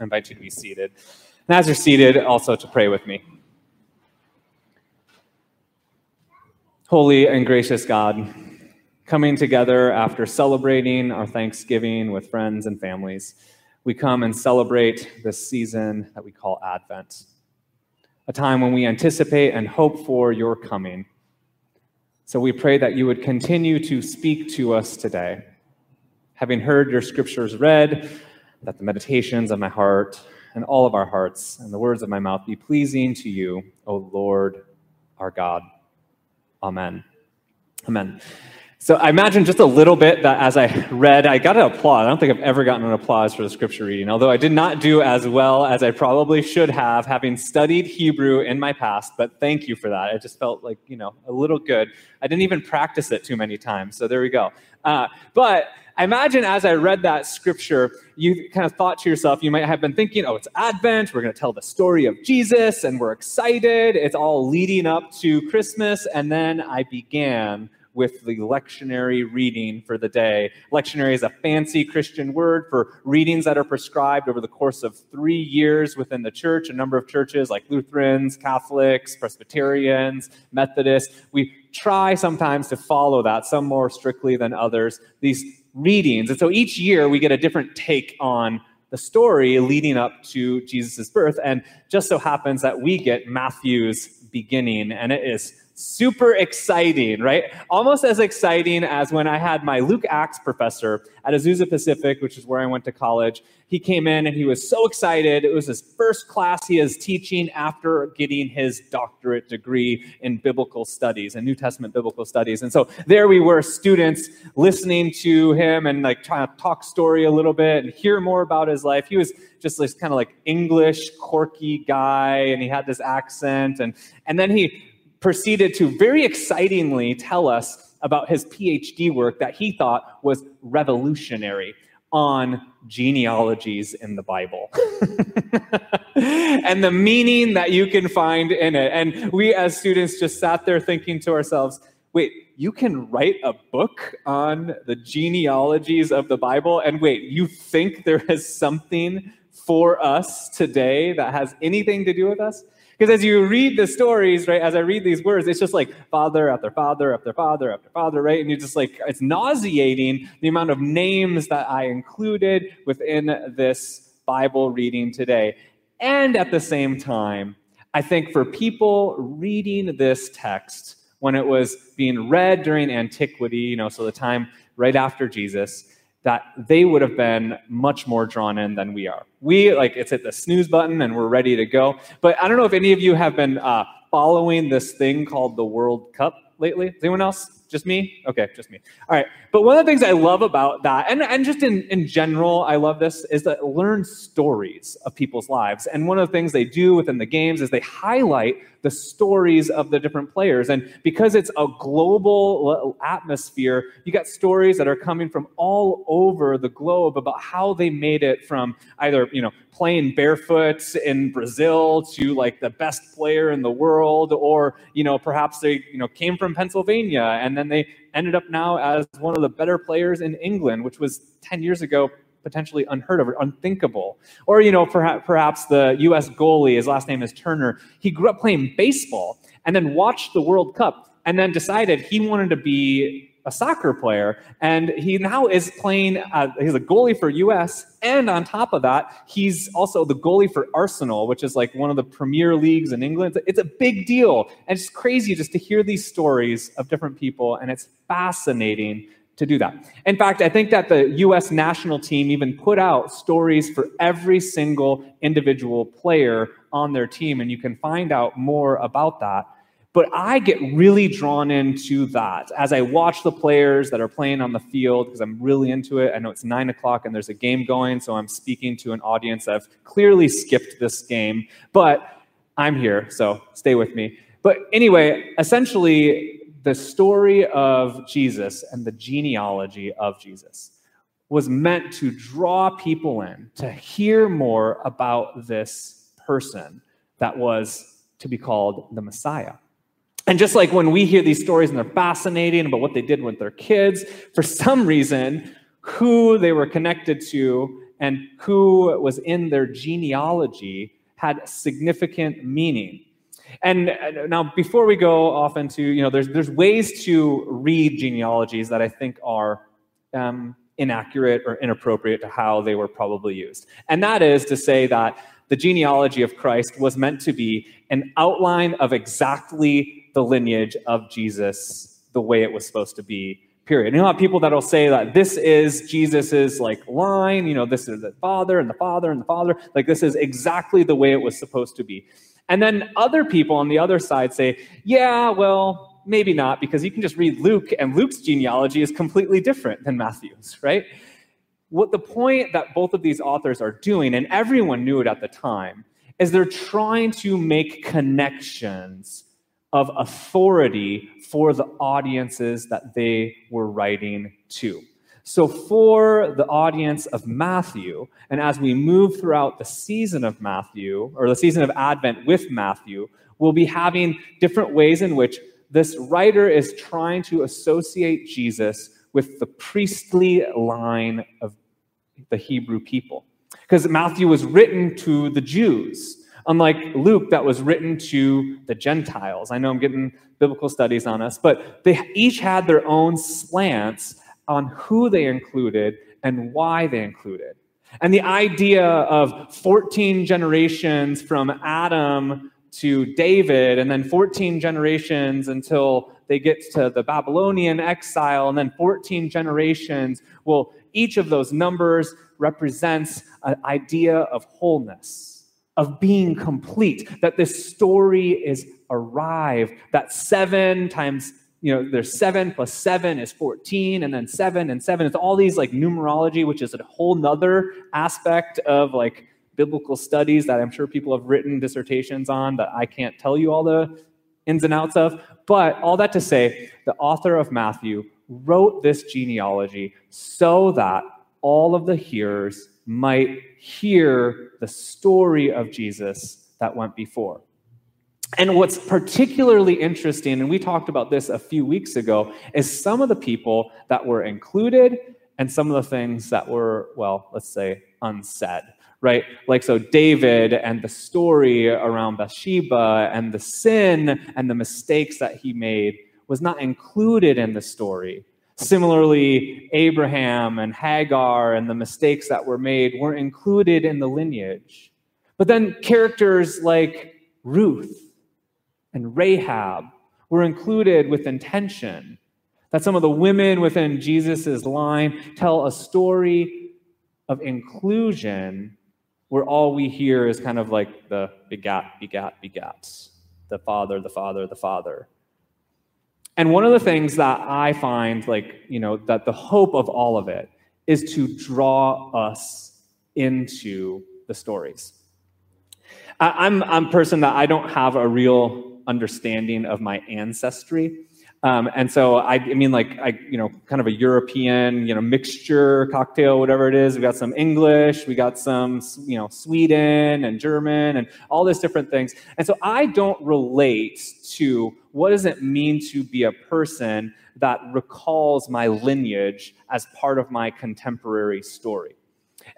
I invite you to be seated. And as you're seated, also to pray with me. Holy and gracious God, coming together after celebrating our Thanksgiving with friends and families, we come and celebrate this season that we call Advent, a time when we anticipate and hope for your coming. So we pray that you would continue to speak to us today. Having heard your scriptures read, that the meditations of my heart and all of our hearts and the words of my mouth be pleasing to you, O Lord our God. Amen. Amen. So I imagine just a little bit that as I read, I got an applause. I don't think I've ever gotten an applause for the scripture reading, although I did not do as well as I probably should have, having studied Hebrew in my past. But thank you for that. I just felt like, you know, a little good. I didn't even practice it too many times. So there we go. Uh, but I imagine as I read that scripture, you kind of thought to yourself, you might have been thinking, oh, it's Advent. We're going to tell the story of Jesus and we're excited. It's all leading up to Christmas. And then I began with the lectionary reading for the day. Lectionary is a fancy Christian word for readings that are prescribed over the course of three years within the church. A number of churches like Lutherans, Catholics, Presbyterians, Methodists, we try sometimes to follow that, some more strictly than others, these readings. And so each year we get a different take on the story leading up to Jesus' birth. And just so happens that we get Matthew's beginning, and it is super exciting, right? Almost as exciting as when I had my Luke Acts professor at Azusa Pacific, which is where I went to college. He came in and he was so excited. It was his first class he is teaching after getting his doctorate degree in biblical studies and New Testament biblical studies. And so there we were, students listening to him and like trying to talk story a little bit and hear more about his life. He was just this kind of like English, quirky guy, and he had this accent. And, and then he proceeded to very excitingly tell us about his PhD work that he thought was revolutionary on genealogies in the Bible and the meaning that you can find in it. And we, as students, just sat there thinking to ourselves, wait, you can write a book on the genealogies of the Bible? And wait, you think there is something for us today that has anything to do with us? Because as you read the stories, right, as I read these words, it's just like father after father after father after father, right? And you're just like, it's nauseating the amount of names that I included within this Bible reading today. And at the same time, I think for people reading this text when it was being read during antiquity, you know, so the time right after Jesus, that they would have been much more drawn in than we are. We, like, it's hit the snooze button and we're ready to go. But I don't know if any of you have been uh, following this thing called the World Cup lately. Is anyone else? Just me? Okay, just me. All right. But one of the things I love about that, and, and just in, in general, I love this, is that learn stories of people's lives. And one of the things they do within the games is they highlight the stories of the different players. And because it's a global atmosphere, you got stories that are coming from all over the globe about how they made it from either, you know, playing barefoot in Brazil to like the best player in the world, or, you know, perhaps they, you know, came from Pennsylvania and then they ended up now as one of the better players in England, which was 10 years ago potentially unheard of or unthinkable. Or, you know, perhaps, perhaps the US goalie, his last name is Turner, he grew up playing baseball and then watched the World Cup and then decided he wanted to be a soccer player, and he now is playing. Uh, he's a goalie for U.S. And on top of that, he's also the goalie for Arsenal, which is like one of the premier leagues in England. It's a big deal, and it's crazy just to hear these stories of different people, and it's fascinating to do that. In fact, I think that the US national team even put out stories for every single individual player on their team, and you can find out more about that. But I get really drawn into that as I watch the players that are playing on the field because I'm really into it. I know it's nine o'clock and there's a game going, so I'm speaking to an audience that have clearly skipped this game, but I'm here, so stay with me. But anyway, essentially, the story of Jesus and the genealogy of Jesus was meant to draw people in to hear more about this person that was to be called the Messiah. And just like when we hear these stories and they're fascinating about what they did with their kids, for some reason, who they were connected to and who was in their genealogy had significant meaning. And now, before we go off into, you know, there's, there's ways to read genealogies that I think are um, inaccurate or inappropriate to how they were probably used. And that is to say that the genealogy of Christ was meant to be an outline of exactly the lineage of Jesus the way it was supposed to be period. You know, people that'll say that this is Jesus's like line, you know, this is the Father and the Father and the Father, like this is exactly the way it was supposed to be. And then other people on the other side say, yeah, well, maybe not, because you can just read Luke, and Luke's genealogy is completely different than Matthew's, right? What the point that both of these authors are doing, and everyone knew it at the time, is they're trying to make connections of authority for the audiences that they were writing to. So, for the audience of Matthew, and as we move throughout the season of Matthew, or the season of Advent with Matthew, we'll be having different ways in which this writer is trying to associate Jesus with the priestly line of the Hebrew people. Because Matthew was written to the Jews, unlike Luke, that was written to the Gentiles. I know I'm getting biblical studies on us, but they each had their own slants on who they included and why they included. And the idea of 14 generations from Adam to David, and then 14 generations until they get to the Babylonian exile, and then 14 generations. Well, each of those numbers represents an idea of wholeness of being complete, that this story is arrived, that seven times, you know, there's seven plus seven is 14, and then seven and seven. It's all these like numerology, which is a whole nother aspect of like biblical studies that I'm sure people have written dissertations on that I can't tell you all the ins and outs of. But all that to say, the author of Matthew wrote this genealogy so that all of the hearers might hear the story of Jesus that went before. And what's particularly interesting, and we talked about this a few weeks ago, is some of the people that were included and some of the things that were, well, let's say, unsaid, right? Like, so David and the story around Bathsheba and the sin and the mistakes that he made was not included in the story. Similarly, Abraham and Hagar and the mistakes that were made weren't included in the lineage. But then characters like Ruth and Rahab were included with intention. That some of the women within Jesus' line tell a story of inclusion where all we hear is kind of like the begat, begat, begats, the father, the father, the father. And one of the things that I find, like, you know, that the hope of all of it is to draw us into the stories. I, am I'm a person that I don't have a real understanding of my ancestry. Um, and so I, I, mean, like I, you know, kind of a European, you know, mixture cocktail, whatever it is. We got some English, we got some, you know, Sweden and German, and all these different things. And so I don't relate to what does it mean to be a person that recalls my lineage as part of my contemporary story.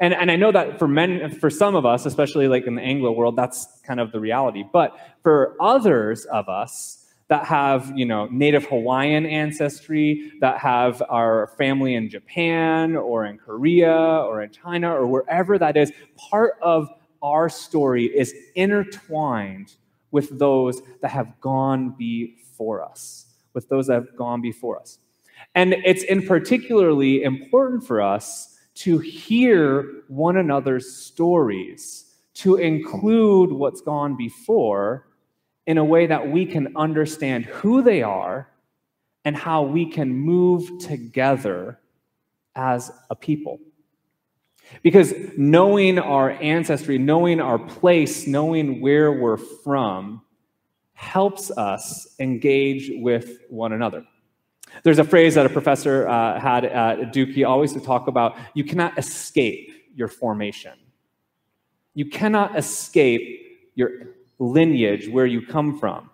And, and I know that for men, for some of us, especially like in the Anglo world, that's kind of the reality. But for others of us, that have you know native hawaiian ancestry that have our family in japan or in korea or in china or wherever that is part of our story is intertwined with those that have gone before us with those that have gone before us. And it's in particularly important for us to hear one another's stories to include what's gone before in a way that we can understand who they are and how we can move together as a people. Because knowing our ancestry, knowing our place, knowing where we're from, helps us engage with one another. There's a phrase that a professor uh, had at Duke. He always would talk about you cannot escape your formation. You cannot escape your lineage, where you come from.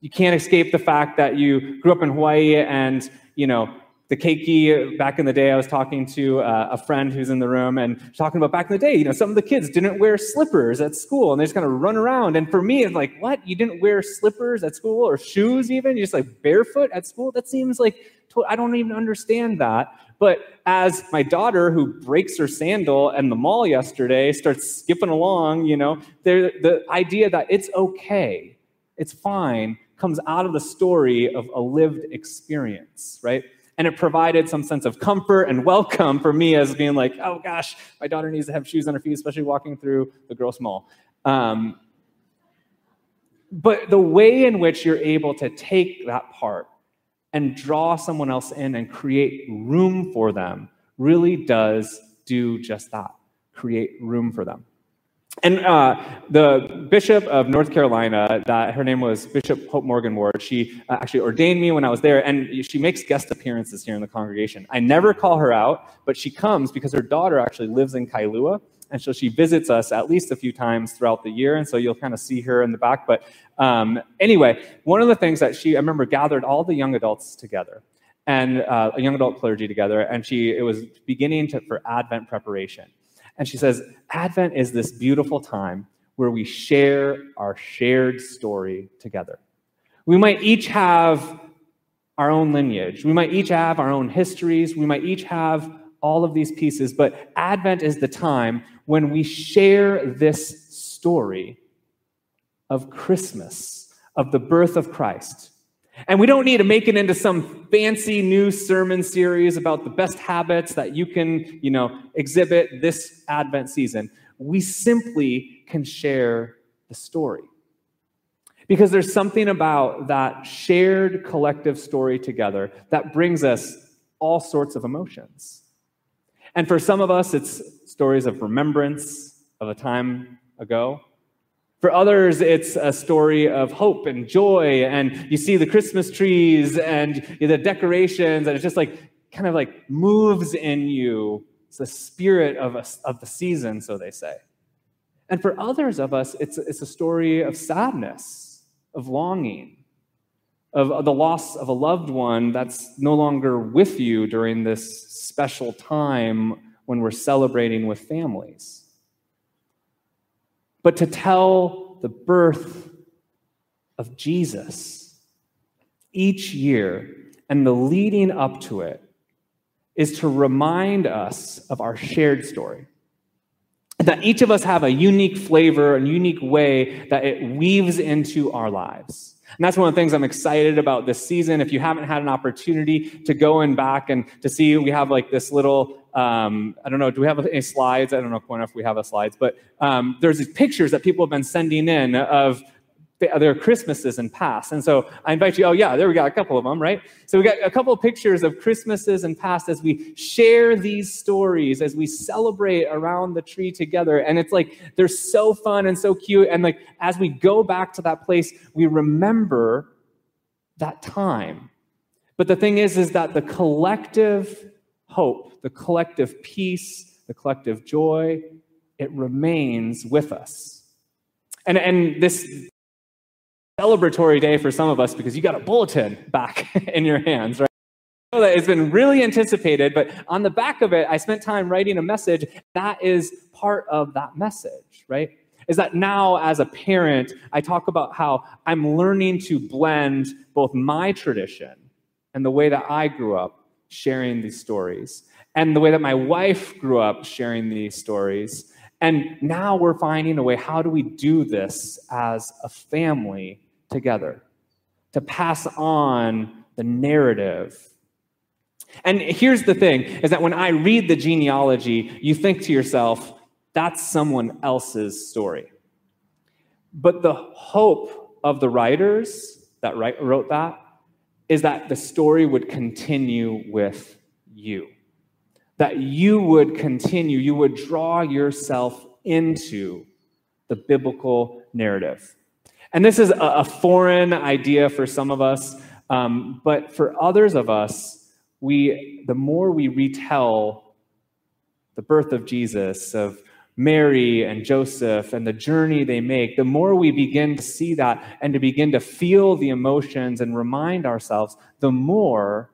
You can't escape the fact that you grew up in Hawaii and, you know, the keiki back in the day, I was talking to uh, a friend who's in the room and talking about back in the day, you know, some of the kids didn't wear slippers at school and they just kind of run around. And for me, it's like, what? You didn't wear slippers at school or shoes even? You just like barefoot at school? That seems like, I don't even understand that. But as my daughter, who breaks her sandal in the mall yesterday, starts skipping along, you know, the idea that it's okay, it's fine, comes out of the story of a lived experience, right? And it provided some sense of comfort and welcome for me as being like, oh gosh, my daughter needs to have shoes on her feet, especially walking through the gross mall. Um, but the way in which you're able to take that part and draw someone else in and create room for them really does do just that create room for them. And uh, the bishop of North Carolina, that her name was Bishop Hope Morgan Ward, she uh, actually ordained me when I was there, and she makes guest appearances here in the congregation. I never call her out, but she comes because her daughter actually lives in Kailua, and so she visits us at least a few times throughout the year, and so you'll kind of see her in the back. But um, anyway, one of the things that she, I remember, gathered all the young adults together and uh, a young adult clergy together, and she it was beginning to, for Advent preparation. And she says, Advent is this beautiful time where we share our shared story together. We might each have our own lineage. We might each have our own histories. We might each have all of these pieces, but Advent is the time when we share this story of Christmas, of the birth of Christ. And we don't need to make it into some fancy new sermon series about the best habits that you can, you know, exhibit this Advent season. We simply can share the story. Because there's something about that shared collective story together that brings us all sorts of emotions. And for some of us, it's stories of remembrance of a time ago. For others, it's a story of hope and joy, and you see the Christmas trees and the decorations, and it's just like kind of like moves in you. It's the spirit of, a, of the season, so they say. And for others of us, it's, it's a story of sadness, of longing, of the loss of a loved one that's no longer with you during this special time when we're celebrating with families. But to tell the birth of Jesus each year and the leading up to it is to remind us of our shared story. That each of us have a unique flavor, a unique way that it weaves into our lives. And that's one of the things I'm excited about this season. If you haven't had an opportunity to go in back and to see, we have like this little, um, I don't know, do we have any slides? I don't know quite if we have a slides, but um, there's these pictures that people have been sending in of Uh, their Christmases and past. And so I invite you, oh, yeah, there we got a couple of them, right? So we got a couple of pictures of Christmases and past as we share these stories, as we celebrate around the tree together. And it's like they're so fun and so cute. And like as we go back to that place, we remember that time. But the thing is, is that the collective hope, the collective peace, the collective joy, it remains with us. And, and this celebratory day for some of us because you got a bulletin back in your hands, right? that it's been really anticipated, but on the back of it, I spent time writing a message. That is part of that message, right? Is that now, as a parent, I talk about how I'm learning to blend both my tradition and the way that I grew up sharing these stories, and the way that my wife grew up sharing these stories. And now we're finding a way how do we do this as a family together, to pass on the narrative. And here's the thing is that when I read the genealogy, you think to yourself, that's someone else's story. But the hope of the writers that wrote that is that the story would continue with you. That you would continue, you would draw yourself into the biblical narrative. And this is a, foreign idea for some of us, um, but for others of us, we, the more we retell the birth of Jesus, of Mary and Joseph and the journey they make, the more we begin to see that and to begin to feel the emotions and remind ourselves, the more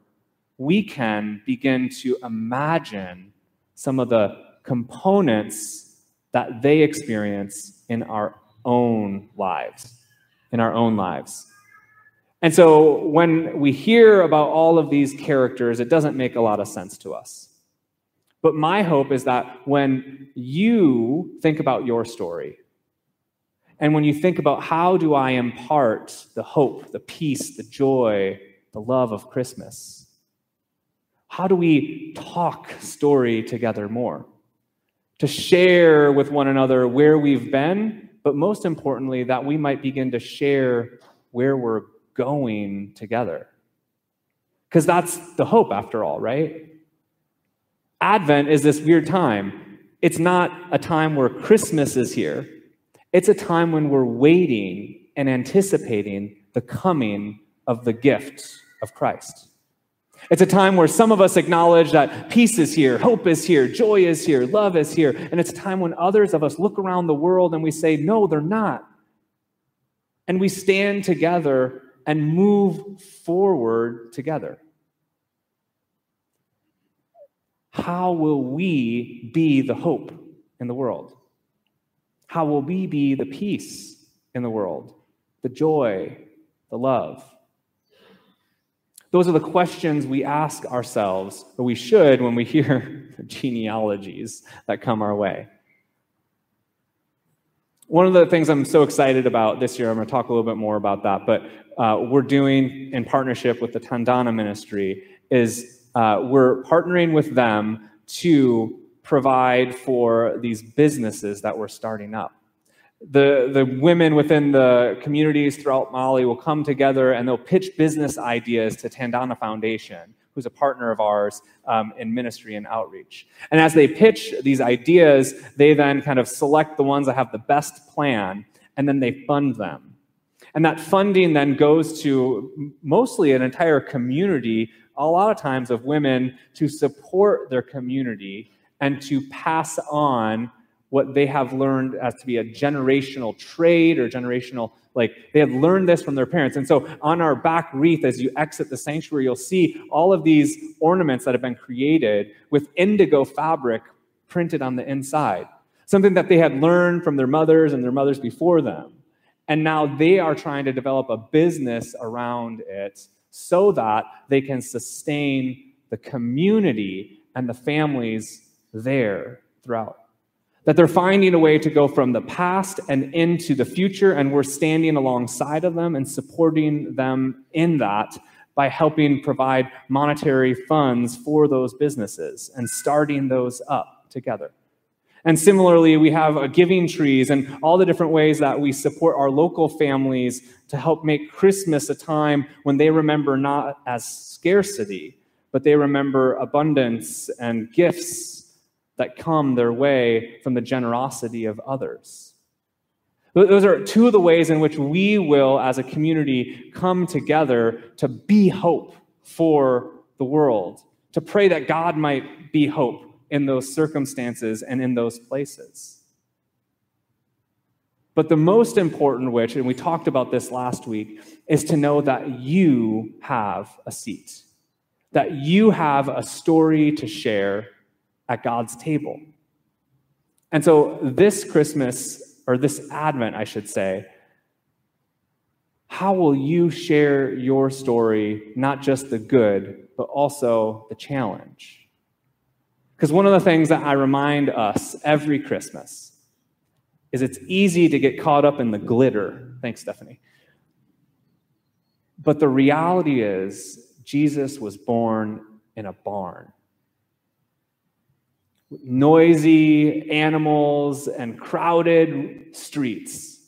we can begin to imagine some of the components that they experience in our own lives, in our own lives. And so when we hear about all of these characters, it doesn't make a lot of sense to us. But my hope is that when you think about your story, and when you think about how do I impart the hope, the peace, the joy, the love of Christmas, how do we talk story together more? To share with one another where we've been, but most importantly, that we might begin to share where we're going together. Because that's the hope, after all, right? Advent is this weird time. It's not a time where Christmas is here, it's a time when we're waiting and anticipating the coming of the gift of Christ. It's a time where some of us acknowledge that peace is here, hope is here, joy is here, love is here. And it's a time when others of us look around the world and we say, no, they're not. And we stand together and move forward together. How will we be the hope in the world? How will we be the peace in the world, the joy, the love? Those are the questions we ask ourselves, or we should when we hear the genealogies that come our way. One of the things I'm so excited about this year, I'm going to talk a little bit more about that, but uh, we're doing in partnership with the Tandana Ministry is uh, we're partnering with them to provide for these businesses that we're starting up. The, the women within the communities throughout Mali will come together and they'll pitch business ideas to Tandana Foundation who's a partner of ours um, in ministry and outreach. And as they pitch these ideas, they then kind of select the ones that have the best plan, and then they fund them. And that funding then goes to mostly an entire community, a lot of times of women, to support their community and to pass on what they have learned as to be a generational trade or generational like they had learned this from their parents. And so on our back wreath, as you exit the sanctuary, you'll see all of these ornaments that have been created with indigo fabric printed on the inside, something that they had learned from their mothers and their mothers before them. And now they are trying to develop a business around it so that they can sustain the community and the families there throughout that they're finding a way to go from the past and into the future, and we're standing alongside of them and supporting them in that by helping provide monetary funds for those businesses and starting those up together. And similarly, we have a giving trees and all the different ways that we support our local families to help make Christmas a time when they remember not as scarcity, but they remember abundance and gifts that come their way from the generosity of others. Those are two of the ways in which we will, as a community, come together to be hope for the world, to pray that God might be hope in those circumstances and in those places. But the most important, which, and we talked about this last week, is to know that you have a seat, that you have a story to share at God's table. And so, this Christmas, or this Advent, I should say, how will you share your story, not just the good, but also the challenge? Because one of the things that I remind us every Christmas is it's easy to get caught up in the glitter. Thanks, Stephanie. But the reality is, Jesus was born in a barn noisy animals and crowded streets.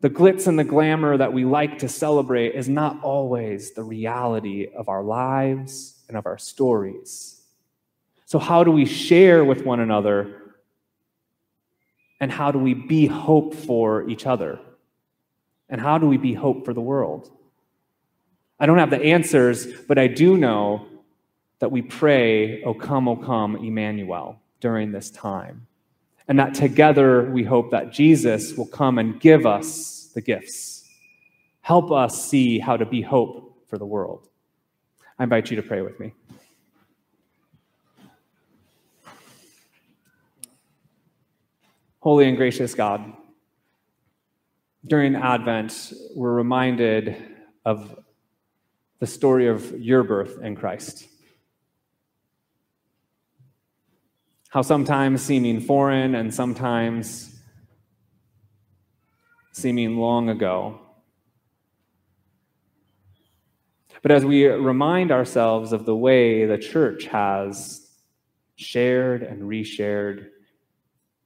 The glitz and the glamour that we like to celebrate is not always the reality of our lives and of our stories. So, how do we share with one another? And how do we be hope for each other? And how do we be hope for the world? I don't have the answers, but I do know that we pray, O come, O come, Emmanuel, during this time. And that together we hope that Jesus will come and give us the gifts. Help us see how to be hope for the world. I invite you to pray with me. Holy and gracious God, during Advent, we're reminded of the story of your birth in Christ. How sometimes seeming foreign and sometimes seeming long ago. But as we remind ourselves of the way the church has shared and reshared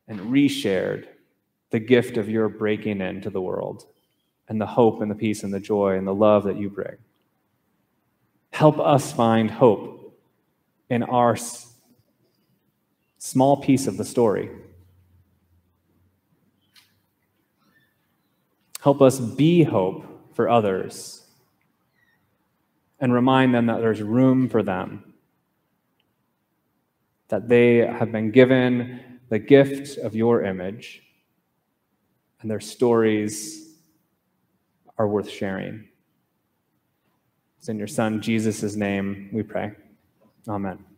and reshared the gift of your breaking into the world and the hope and the peace and the joy and the love that you bring. Help us find hope in our small piece of the story. Help us be hope for others and remind them that there's room for them, that they have been given the gift of your image, and their stories are worth sharing. It's in your Son, Jesus' name, we pray. Amen.